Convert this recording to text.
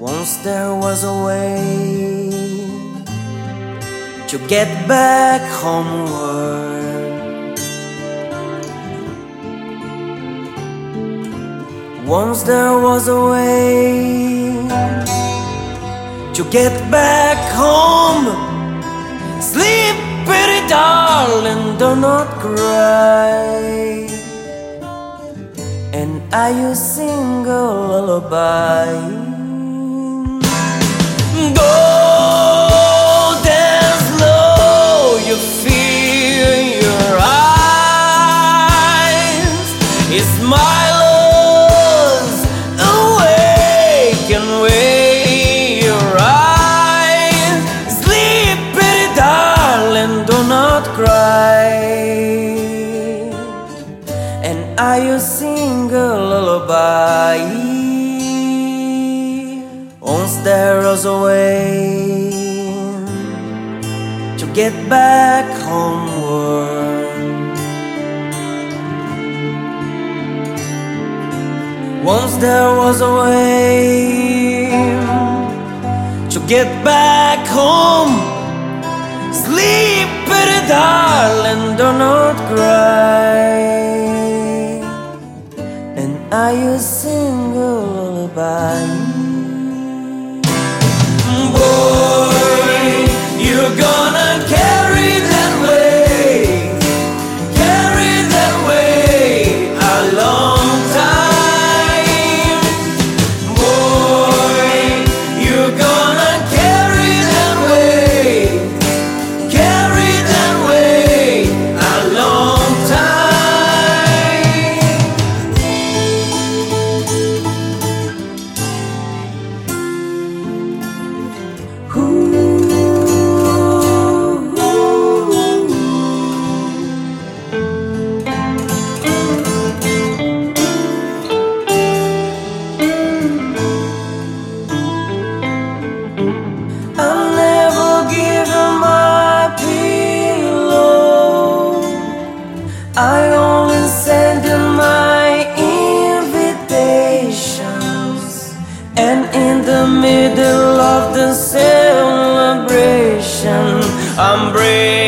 Once there was a way to get back homeward. Once there was a way to get back home. Sleep, pretty darling, do not cry. And I you sing a lullaby. And don't cry. And I you sing a lullaby. Once there was a way to get back homeward. Once there was a way to get back home. And in the middle of the celebration, I'm brave.